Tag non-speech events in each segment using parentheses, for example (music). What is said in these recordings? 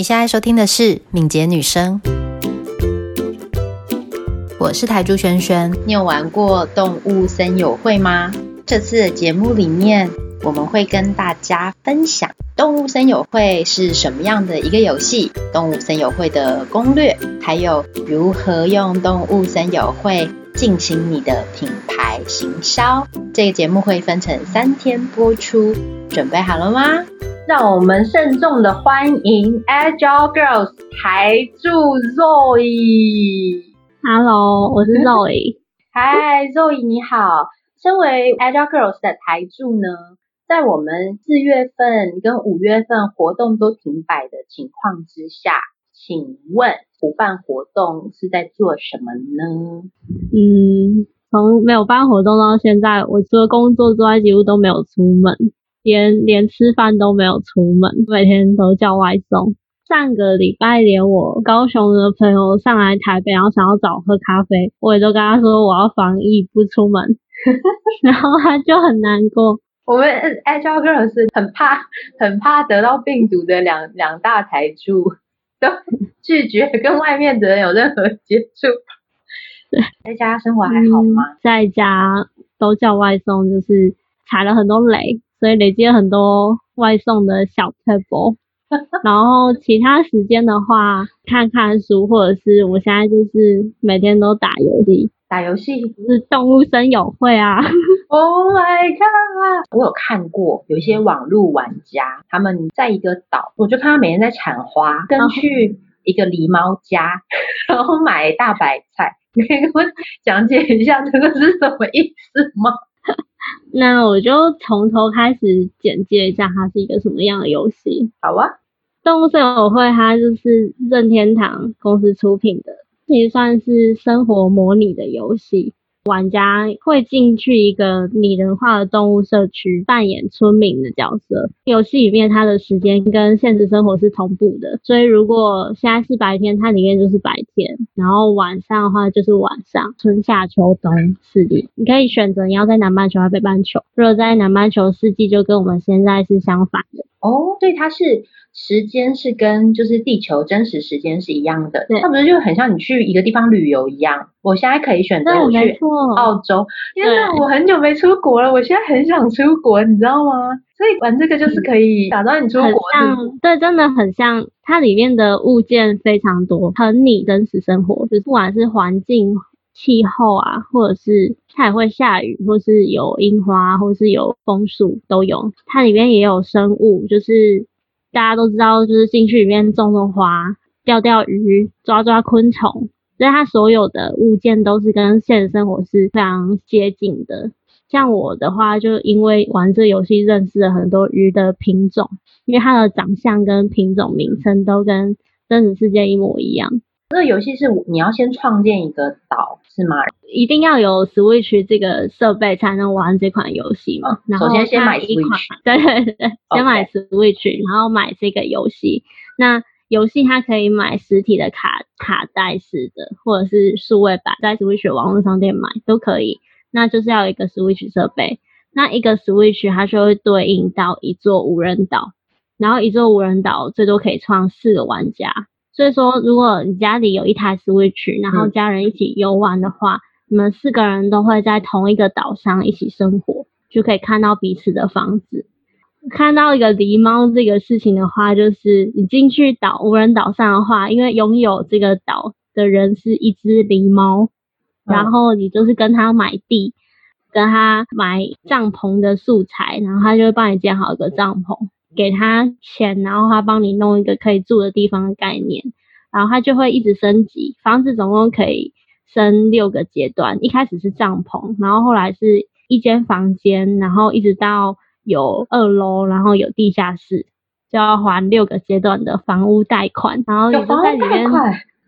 你现在收听的是《敏捷女生》，我是台珠萱萱。你有玩过动物森友会吗？这次的节目里面，我们会跟大家分享动物森友会是什么样的一个游戏，动物森友会的攻略，还有如何用动物森友会进行你的品牌行销。这个节目会分成三天播出，准备好了吗？让我们慎重的欢迎 Agile Girls 台柱 Zoe。Hello，我是 Zoe。(laughs) 嗨，Zoe 你好。身为 Agile Girls 的台柱呢，在我们四月份跟五月份活动都停摆的情况之下，请问不办活动是在做什么呢？嗯，从没有办活动到现在，我除了工作之外，几乎都没有出门。连连吃饭都没有出门，每天都叫外送。上个礼拜连我高雄的朋友上来台北，然后想要找我喝咖啡，我也都跟他说我要防疫不出门，(laughs) 然后他就很难过。我们 Agile Girls 是很怕很怕得到病毒的两两大台柱，都拒绝跟外面的人有任何接触。对，在家生活还好吗？嗯，在家都叫外送，就是踩了很多雷。所以累积了很多外送的小撇步，(laughs) 然后其他时间的话，看看书，或者是我现在就是每天都打游戏，打游戏就是动物森友会啊。(laughs) Oh my god！我有看过有一些网络玩家，他们在一个岛，我就看他每天在铲花，跟去一个狸猫家，(laughs) 然后买大白菜。你可以给我讲解一下这个是什么意思吗？(laughs) 那我就从头开始简介一下，它是一个什么样的游戏。好啊，动物森友会它就是任天堂公司出品的，也算是生活模拟的游戏。玩家会进去一个拟人化的动物社区，扮演村民的角色。游戏里面它的时间跟现实生活是同步的，所以如果现在是白天，它里面就是白天；然后晚上的话就是晚上。春夏秋冬四季，你可以选择你要在南半球还是北半球。如果在南半球，四季就跟我们现在是相反的。哦，对，它是。时间是跟就是地球真实时间是一样的，它不是就很像你去一个地方旅游一样。我现在可以选择我去澳洲，因为我很久没出国了，我现在很想出国，你知道吗？所以玩这个就是可以打断你出国是不是？对，真的很像。它里面的物件非常多，很拟真实生活，就是不管是环境、气候啊，或者是它也会下雨，或是有樱花，或是有枫树都有。它里面也有生物，就是。大家都知道，就是进去里面种种花、钓钓鱼、抓抓昆虫，所以它所有的物件都是跟现实生活是非常接近的。像我的话，就因为玩这游戏认识了很多鱼的品种，因为它的长相跟品种名称都跟真实世界一模一样。这个游戏是你要先创建一个岛是吗？一定要有 Switch 这个设备才能玩这款游戏吗？首先先买 Switch，(laughs) 对对对，先买 Switch，然后买这个游戏。那游戏它可以买实体的卡卡带式的，或者是数位版，在 Switch 网络商店买都可以。那就是要一个 Switch 设备，那一个 Switch 它就会对应到一座无人岛，然后一座无人岛最多可以创四个玩家。所以说，如果你家里有一台 Switch，然后家人一起游玩的话，嗯，你们四个人都会在同一个岛上一起生活，就可以看到彼此的房子。看到一个狸猫这个事情的话，就是你进去岛无人岛上的话，因为拥有这个岛的人是一只狸猫，然后你就是跟他买地，跟他买帐篷的素材，然后他就会帮你建好一个帐篷。给他钱，然后他帮你弄一个可以住的地方的概念，然后他就会一直升级。房子总共可以升六个阶段，一开始是帐篷，然后后来是一间房间，然后一直到有二楼，然后有地下室，就要还六个阶段的房屋贷款。然后你就在里面，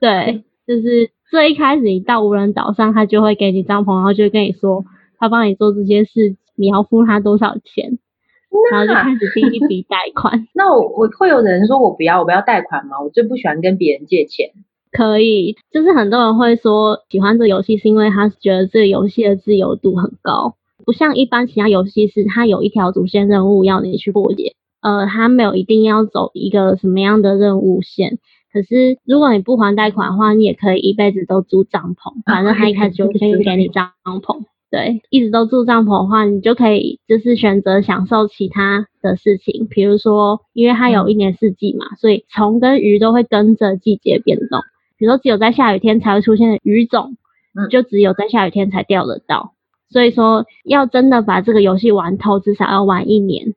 对，就是最一开始你到无人岛上，他就会给你帐篷，然后就跟你说他帮你做这些事，你要付他多少钱。然后就开始第一笔贷款。(laughs) 那我我会有人说我不要，我不要贷款吗？我最不喜欢跟别人借钱。可以，就是很多人会说喜欢这个游戏是因为他觉得这个游戏的自由度很高，不像一般其他游戏是它有一条主线任务要你去破解。呃，他没有一定要走一个什么样的任务线。可是如果你不还贷款的话，你也可以一辈子都租帐篷，反正他一开始就先给你帐篷。对，一直都住帐篷的话，你就可以就是选择享受其他的事情，比如说，因为它有一年四季嘛，嗯、所以虫跟鱼都会跟着季节变动。比如说，只有在下雨天才会出现的鱼种，嗯，就只有在下雨天才钓得到。所以说，要真的把这个游戏玩透，至少要玩一年。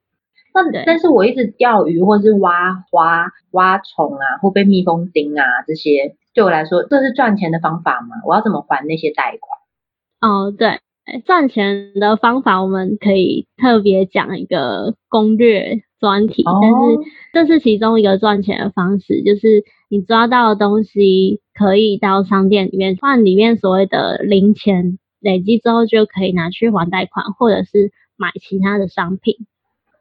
那对但是我一直钓鱼，或是挖花、挖虫啊，或被蜜蜂叮啊，这些对我来说，这是赚钱的方法吗？我要怎么还那些贷款？哦，对。赚钱的方法，我们可以特别讲一个攻略专题，哦、但是这是其中一个赚钱的方式，就是你抓到的东西可以到商店里面换里面所谓的零钱，累积之后就可以拿去还贷款，或者是买其他的商品。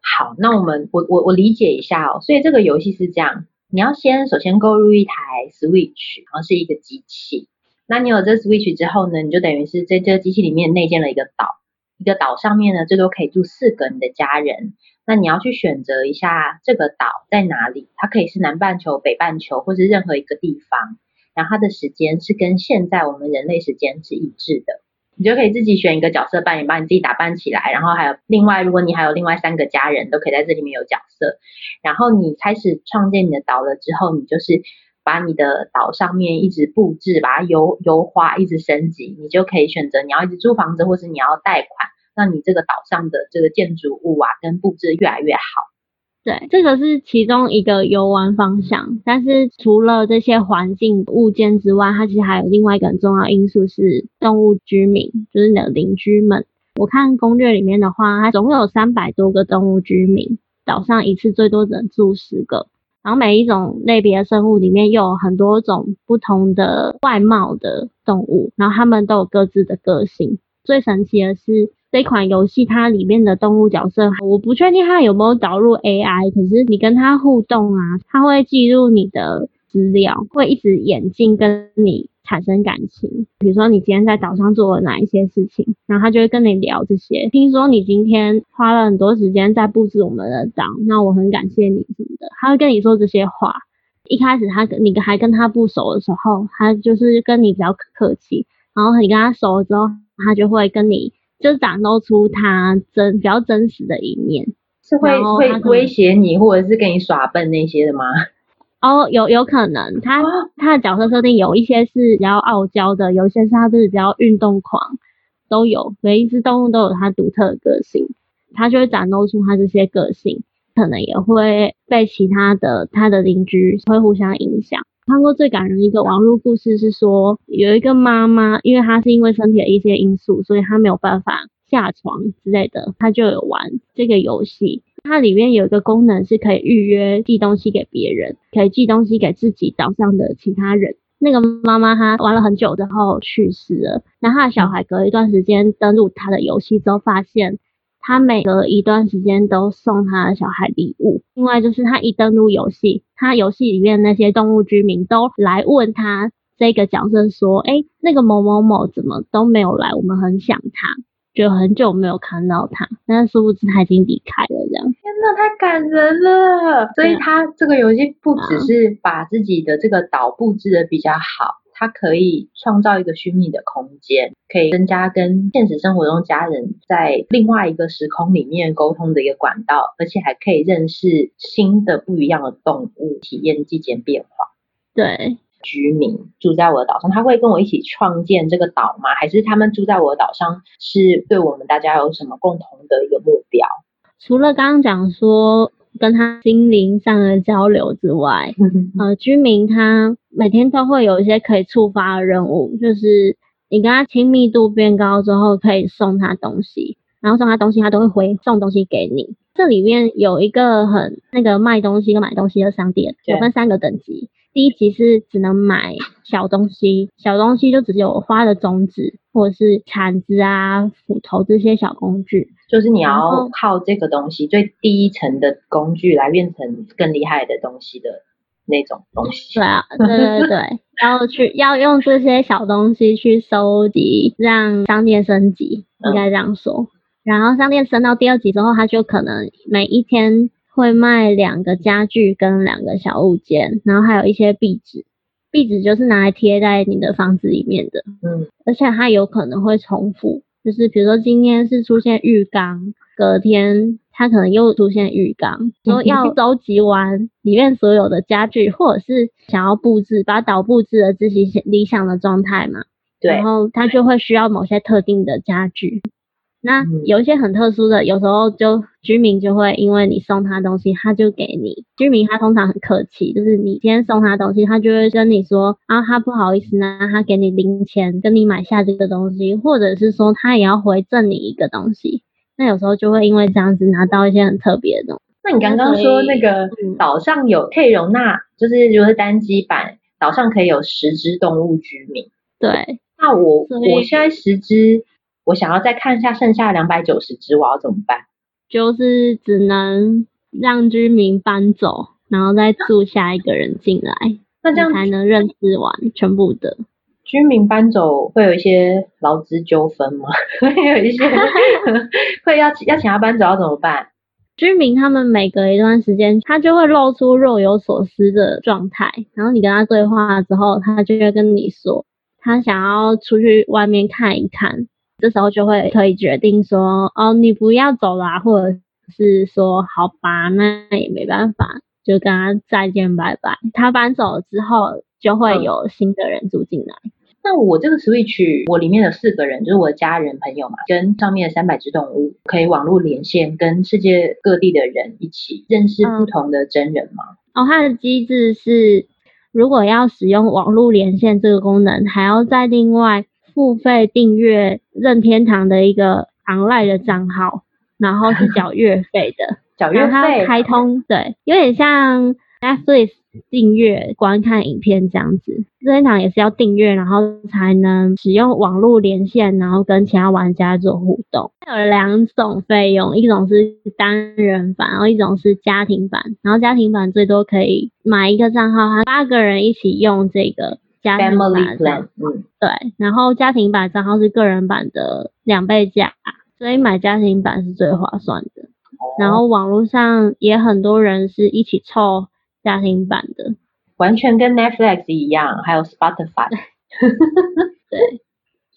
好，那我们我我我理解一下哦，所以这个游戏是这样，你要先首先购入一台 Switch，然后是一个机器。那你有这 Switch 之后呢，你就等于是在这机器里面内建了一个岛，一个岛上面呢，最多可以住四个你的家人。那你要去选择一下这个岛在哪里，它可以是南半球、北半球，或是任何一个地方。然后它的时间是跟现在我们人类时间是一致的。你就可以自己选一个角色扮演，把你自己打扮起来。然后还有另外，如果你还有另外三个家人，都可以在这里面有角色。然后你开始创建你的岛了之后，你就是。把你的岛上面一直布置，把它优优化，一直升级，你就可以选择你要一直租房子，或是你要贷款，让你这个岛上的这个建筑物啊跟布置越来越好。对，这个是其中一个游玩方向。但是除了这些环境物件之外，它其实还有另外一个很重要因素是动物居民，就是你的邻居们。我看攻略里面的话，它总共有三百多个动物居民，岛上一次最多只能住十个。然后每一种类别的生物里面又有很多种不同的外貌的动物，然后它们都有各自的个性。最神奇的是这款游戏它里面的动物角色，我不确定它有没有导入 AI，可是你跟它互动啊，它会记录你的资料，会一直演进跟你。产生感情，比如说你今天在岛上做了哪一些事情，然后他就会跟你聊这些。听说你今天花了很多时间在布置我们的岛，那我很感谢你什么的，他会跟你说这些话。一开始他跟你还跟他不熟的时候，他就是跟你比较客气，然后你跟他熟了之后，他就会跟你就展露出他真比较真实的一面，是会会威胁你，或者是跟你耍笨那些的吗？哦，有有可能，他他的角色设定有一些是比较傲娇的，有一些是他是比较运动狂，都有，每一只动物都有它独特的个性，他就会展露出他这些个性，可能也会被其他的他的邻居会互相影响。看过最感人的一个网络故事是说，有一个妈妈，因为她是因为身体的一些因素，所以她没有办法下床之类的，她就有玩这个游戏。它里面有一个功能是可以预约寄东西给别人，可以寄东西给自己岛上的其他人。那个妈妈她玩了很久之后去世了，那她的小孩隔一段时间登录她的游戏之后，发现她每隔一段时间都送她的小孩礼物。另外就是她一登录游戏，她游戏里面那些动物居民都来问她这个角色说：“哎，那个某某某怎么都没有来？我们很想他。”就很久没有看到他，但是殊不知他已经离开了，这样。天呐，太感人了！所以他这个游戏不只是把自己的这个岛布置的比较好，它可以创造一个虚拟的空间，可以增加跟现实生活中家人在另外一个时空里面沟通的一个管道，而且还可以认识新的不一样的动物，体验季节变化。对。居民住在我的岛上，他会跟我一起创建这个岛吗？还是他们住在我的岛上，是对我们大家有什么共同的一个目标？除了刚刚讲说跟他心灵上的交流之外，呃，居民他每天都会有一些可以触发的任务，就是你跟他亲密度变高之后，可以送他东西，然后送他东西，他都会回送东西给你。这里面有一个很那个卖东西跟买东西的商店，有分三个等级。第一级是只能买小东西，小东西就只有花的种子或者是铲子啊、斧头这些小工具，就是你要靠这个东西最低层的工具来变成更厉害的东西的那种东西。对啊，对对对，然后 (laughs) 去要用这些小东西去收集，让商店升级，应该这样说。然后商店升到第二级之后，它就可能每一天会卖两个家具跟两个小物件，然后还有一些壁纸。壁纸就是拿来贴在你的房子里面的，嗯，而且它有可能会重复，就是比如说今天是出现浴缸，隔天它可能又出现浴缸，说 (laughs) 要收集完里面所有的家具，或者是想要布置，把岛布置的自己理想的状态嘛，对，然后它就会需要某些特定的家具。那有一些很特殊的，有时候就居民就会因为你送他东西，他就给你。居民他通常很客气，就是你今天送他东西，他就会跟你说啊，他不好意思呢，他给你零钱，跟你买下这个东西，或者是说他也要回赠你一个东西。那有时候就会因为这样子拿到一些很特别的东西。那你刚刚说那个岛上有可以容纳，就是如果是单机版，岛上可以有十只动物居民。对，那我我现在十只。我想要再看一下剩下两百九十只，我要怎么办？就是只能让居民搬走，然后再住下一个人进来，那这样才能认识完全部的。居民搬走会有一些劳资纠纷吗？(laughs) 会有一些 (laughs) 会要要请他搬走要怎么办？居民他们每隔一段时间，他就会露出若有所思的状态，然后你跟他对话之后，他就会跟你说，他想要出去外面看一看。这时候就会可以决定说，哦，你不要走啦，或者是说，好吧，那也没办法，就跟他再见拜拜。他搬走了之后，就会有新的人住进来。嗯。那我这个 Switch，我里面的四个人，就是我的家人朋友嘛，跟上面的三百只动物可以网络连线，跟世界各地的人一起认识不同的真人吗？嗯。哦，它的机制是，如果要使用网络连线这个功能，还要再另外。付费订阅任天堂的一个 online 的账号，然后是缴月费的，(laughs) 缴月费，它开通，对，有点像 Netflix 订阅观看影片这样子。任天堂也是要订阅，然后才能使用网络连线，然后跟其他玩家做互动。有两种费用，一种是单人版，然后一种是家庭版。然后家庭版最多可以买一个账号，八个人一起用这个。家庭版的，嗯，对，然后家庭版账号是个人版的两倍价，所以买家庭版是最划算的。哦、然后网络上也很多人是一起凑家庭版的，完全跟 Netflix 一样，还有 Spotify。(laughs) 对，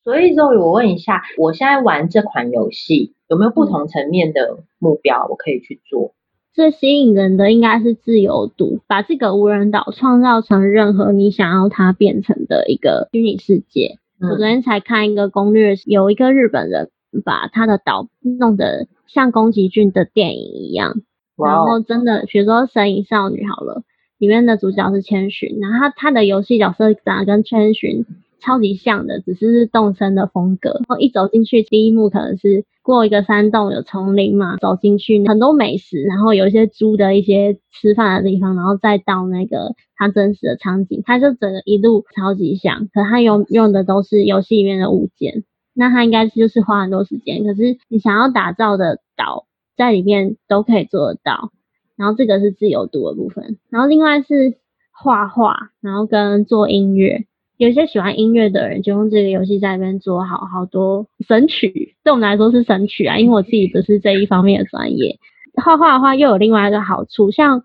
所以说，我问一下，我现在玩这款游戏有没有不同层面的目标，我可以去做？最吸引人的应该是自由度，把这个无人岛创造成任何你想要它变成的一个虚拟世界。嗯。我昨天才看一个攻略，有一个日本人把他的岛弄得像宫崎骏的电影一样，然后真的，比如说《神隐少女》好了，里面的主角是千寻，然后他他的游戏角色长得跟千寻超级像的，只是是动森的风格。然后一走进去，第一幕可能是。过一个山洞，有丛林嘛，走进去很多美食，然后有一些猪的一些吃饭的地方，然后再到那个它真实的场景，它就整个一路超级像，可它用用的都是游戏里面的物件，那它应该就是花很多时间，可是你想要打造的岛在里面都可以做得到，然后这个是自由度的部分，然后另外是画画，然后跟做音乐。有些喜欢音乐的人就用这个游戏在里面做好好多神曲，对我们来说是神曲啊，因为我自己不是这一方面的专业。画画的话又有另外一个好处，像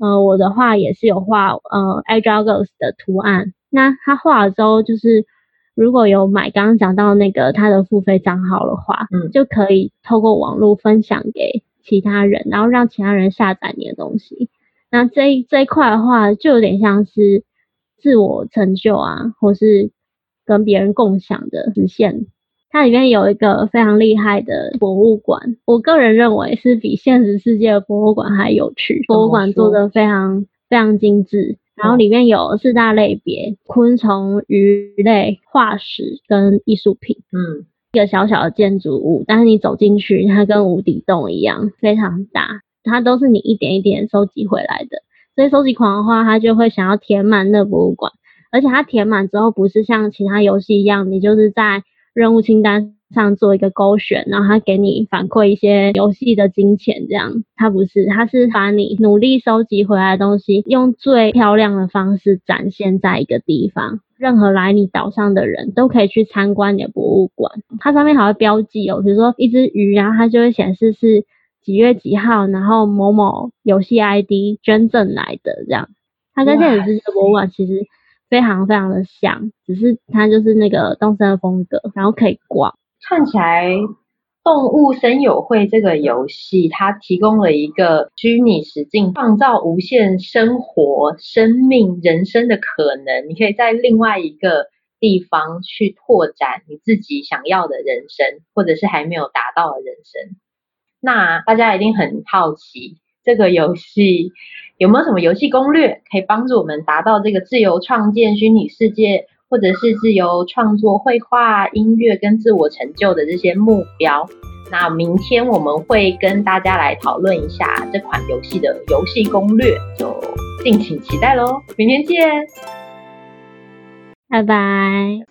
呃我的话也是有画呃 Agile Girls 的图案，那他画了之后就是如果有买刚刚讲到那个他的付费账号的话，嗯，就可以透过网络分享给其他人，然后让其他人下载你的东西。那这一这一块的话就有点像是。自我成就啊，或是跟别人共享的实现，它里面有一个非常厉害的博物馆，我个人认为是比现实世界的博物馆还有趣。博物馆做的非常非常精致，然后里面有四大类别：昆虫、鱼类、化石跟艺术品。嗯，一个小小的建筑物，但是你走进去，它跟无底洞一样，非常大，它都是你一点一点收集回来的。所以收集狂的话，他就会想要填满那博物馆，而且他填满之后，不是像其他游戏一样，你就是在任务清单上做一个勾选，然后他给你反馈一些游戏的金钱这样。他不是，他是把你努力收集回来的东西，用最漂亮的方式展现在一个地方，任何来你岛上的人都可以去参观你的博物馆。它上面还会标记哦，比如说一只鱼，然后它就会显示是。几月几号，然后某某游戏 ID 捐赠来的这样。它跟现实世界博物馆其实非常非常的像，只是它就是那个动森的风格，然后可以逛。看起来动物森友会这个游戏，它提供了一个虚拟实境，创造无限生活、生命、人生的可能。你可以在另外一个地方去拓展你自己想要的人生，或者是还没有达到的人生。那大家一定很好奇，这个游戏有没有什么游戏攻略可以帮助我们达到这个自由创建虚拟世界，或者是自由创作绘画、音乐跟自我成就的这些目标？那明天我们会跟大家来讨论一下这款游戏的游戏攻略，就敬请期待喽！明天见。拜拜。